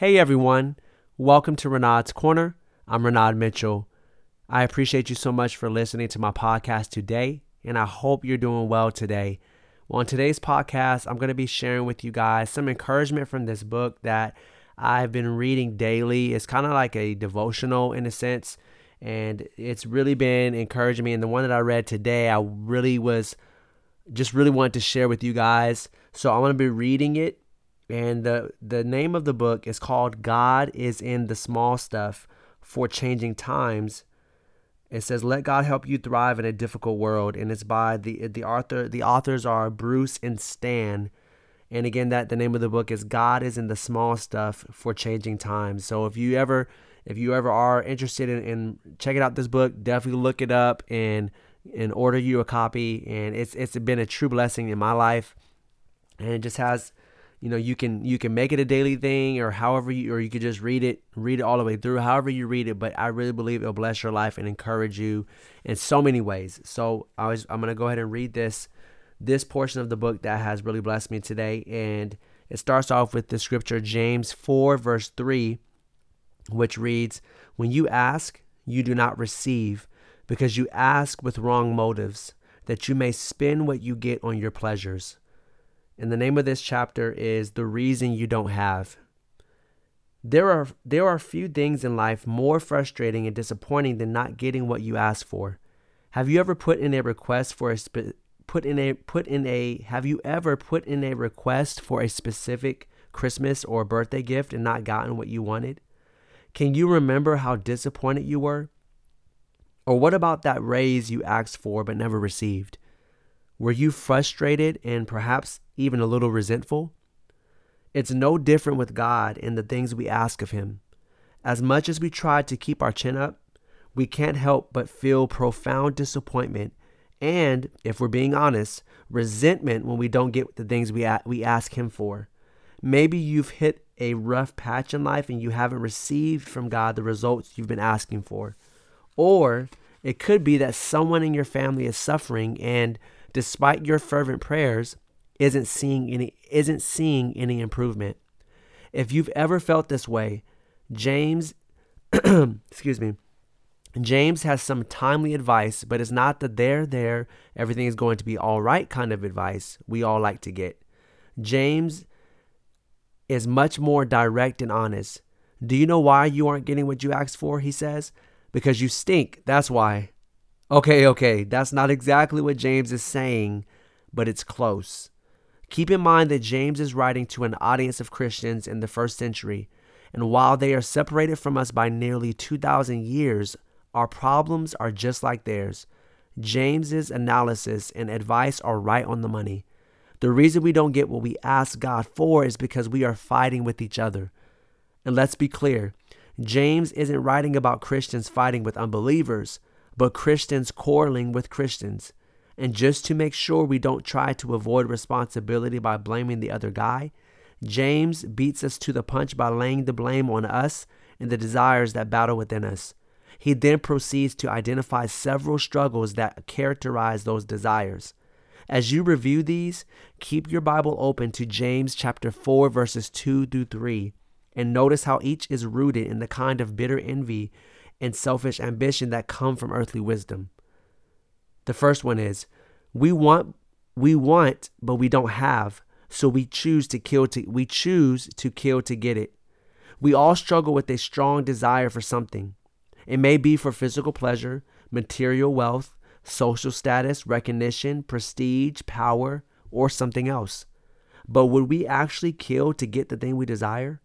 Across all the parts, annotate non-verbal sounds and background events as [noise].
Hey everyone, welcome to Renaud's Corner. I'm Renaud Mitchell. I appreciate you so much for listening to my podcast today, and I hope you're doing well today. Well, on today's podcast, I'm going to be sharing with you guys some encouragement from this book that I've been reading daily. It's kind of like a devotional in a sense, and it's really been encouraging me. And the one that I read today, I really was just really wanted to share with you guys. So I'm going to be reading it and the the name of the book is called God is in the small stuff for changing times. It says let God help you thrive in a difficult world and it's by the the author the authors are Bruce and Stan. And again that the name of the book is God is in the small stuff for changing times. So if you ever if you ever are interested in, in checking out this book, definitely look it up and and order you a copy and it's it's been a true blessing in my life. And it just has you know you can you can make it a daily thing or however you or you could just read it read it all the way through however you read it but i really believe it'll bless your life and encourage you in so many ways. So i was i'm to go ahead and read this this portion of the book that has really blessed me today and it starts off with the scripture james 4 verse 3 which reads when you ask you do not receive because you ask with wrong motives that you may spend what you get on your pleasures and the name of this chapter is The Reason You Don't Have. There are there are few things in life more frustrating and disappointing than not getting what you asked for. Have you ever put in a request for a spe- put in a put in a have you ever put in a request for a specific Christmas or birthday gift and not gotten what you wanted? Can you remember how disappointed you were? Or what about that raise you asked for but never received? Were you frustrated and perhaps even a little resentful? It's no different with God and the things we ask of Him. As much as we try to keep our chin up, we can't help but feel profound disappointment and, if we're being honest, resentment when we don't get the things we, a- we ask Him for. Maybe you've hit a rough patch in life and you haven't received from God the results you've been asking for. Or it could be that someone in your family is suffering and despite your fervent prayers, isn't seeing any isn't seeing any improvement. If you've ever felt this way, James [clears throat] excuse me, James has some timely advice, but it's not the there there everything is going to be all right kind of advice we all like to get. James is much more direct and honest. Do you know why you aren't getting what you asked for? He says, because you stink. That's why. Okay, okay, that's not exactly what James is saying, but it's close. Keep in mind that James is writing to an audience of Christians in the first century, and while they are separated from us by nearly 2,000 years, our problems are just like theirs. James's analysis and advice are right on the money. The reason we don't get what we ask God for is because we are fighting with each other. And let's be clear James isn't writing about Christians fighting with unbelievers but Christians quarreling with Christians. And just to make sure we don't try to avoid responsibility by blaming the other guy, James beats us to the punch by laying the blame on us and the desires that battle within us. He then proceeds to identify several struggles that characterize those desires. As you review these, keep your Bible open to James chapter 4 verses 2 through 3 and notice how each is rooted in the kind of bitter envy and selfish ambition that come from earthly wisdom. The first one is we want we want but we don't have, so we choose to kill to we choose to kill to get it. We all struggle with a strong desire for something. It may be for physical pleasure, material wealth, social status, recognition, prestige, power, or something else. But would we actually kill to get the thing we desire?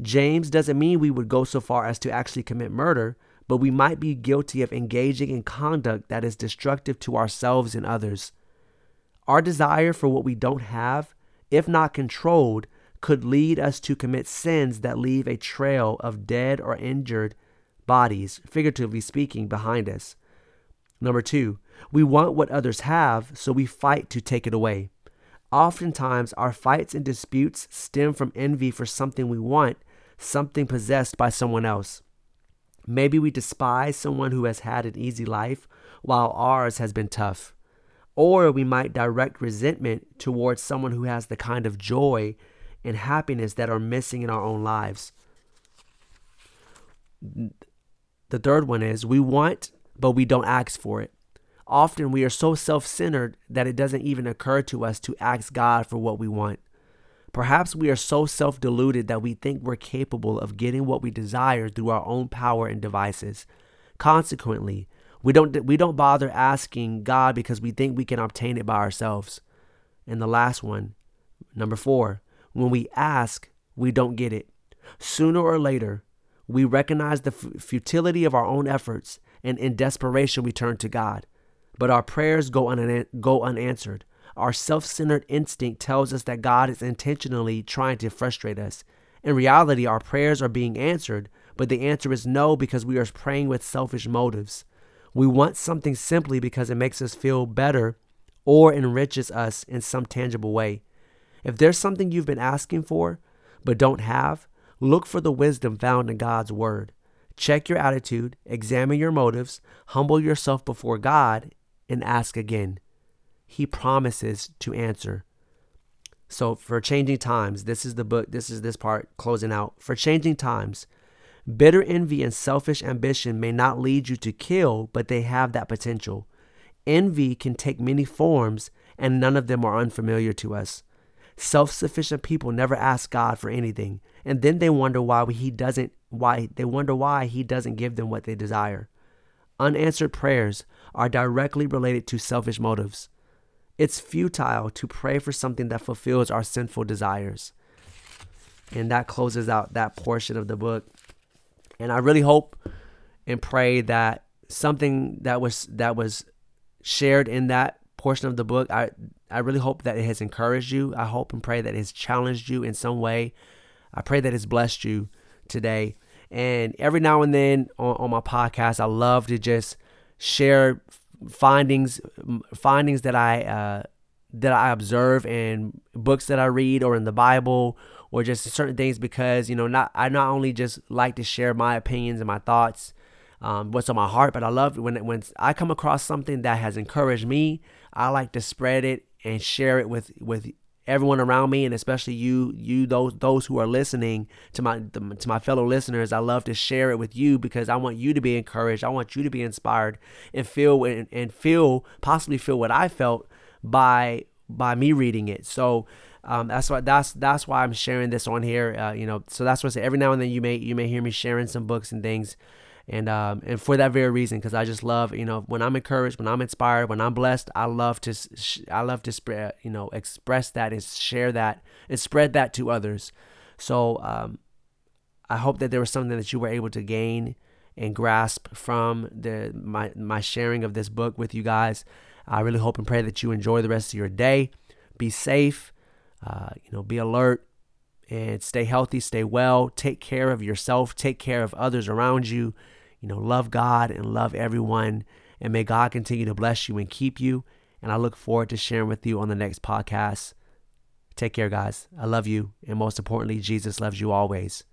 James doesn't mean we would go so far as to actually commit murder, but we might be guilty of engaging in conduct that is destructive to ourselves and others. Our desire for what we don't have, if not controlled, could lead us to commit sins that leave a trail of dead or injured bodies, figuratively speaking, behind us. Number two, we want what others have, so we fight to take it away. Oftentimes, our fights and disputes stem from envy for something we want, something possessed by someone else. Maybe we despise someone who has had an easy life while ours has been tough. Or we might direct resentment towards someone who has the kind of joy and happiness that are missing in our own lives. The third one is we want, but we don't ask for it. Often we are so self centered that it doesn't even occur to us to ask God for what we want. Perhaps we are so self deluded that we think we're capable of getting what we desire through our own power and devices. Consequently, we don't, we don't bother asking God because we think we can obtain it by ourselves. And the last one, number four, when we ask, we don't get it. Sooner or later, we recognize the futility of our own efforts, and in desperation, we turn to God. But our prayers go, un- go unanswered. Our self centered instinct tells us that God is intentionally trying to frustrate us. In reality, our prayers are being answered, but the answer is no because we are praying with selfish motives. We want something simply because it makes us feel better or enriches us in some tangible way. If there's something you've been asking for but don't have, look for the wisdom found in God's Word. Check your attitude, examine your motives, humble yourself before God, and ask again. He promises to answer. So, for changing times, this is the book, this is this part closing out. For changing times, Bitter envy and selfish ambition may not lead you to kill, but they have that potential. Envy can take many forms, and none of them are unfamiliar to us. Self sufficient people never ask God for anything, and then they wonder why he doesn't why they wonder why he doesn't give them what they desire. Unanswered prayers are directly related to selfish motives. It's futile to pray for something that fulfills our sinful desires. And that closes out that portion of the book. And I really hope and pray that something that was that was shared in that portion of the book, I I really hope that it has encouraged you. I hope and pray that it has challenged you in some way. I pray that it's blessed you today. And every now and then on, on my podcast, I love to just share findings findings that I uh, that I observe in books that I read or in the Bible or just certain things because you know not I not only just like to share my opinions and my thoughts, um, what's on my heart, but I love when when I come across something that has encouraged me. I like to spread it and share it with with everyone around me and especially you you those those who are listening to my to my fellow listeners i love to share it with you because i want you to be encouraged i want you to be inspired and feel and, and feel possibly feel what i felt by by me reading it so um, that's why that's that's why I'm sharing this on here. Uh, you know, so that's what I say. Every now and then you may you may hear me sharing some books and things, and um, and for that very reason, because I just love you know when I'm encouraged, when I'm inspired, when I'm blessed, I love to sh- I love to spread you know express that and share that and spread that to others. So um, I hope that there was something that you were able to gain and grasp from the my my sharing of this book with you guys. I really hope and pray that you enjoy the rest of your day. Be safe. Uh, you know, be alert and stay healthy, stay well, take care of yourself, take care of others around you. You know, love God and love everyone. And may God continue to bless you and keep you. And I look forward to sharing with you on the next podcast. Take care, guys. I love you. And most importantly, Jesus loves you always.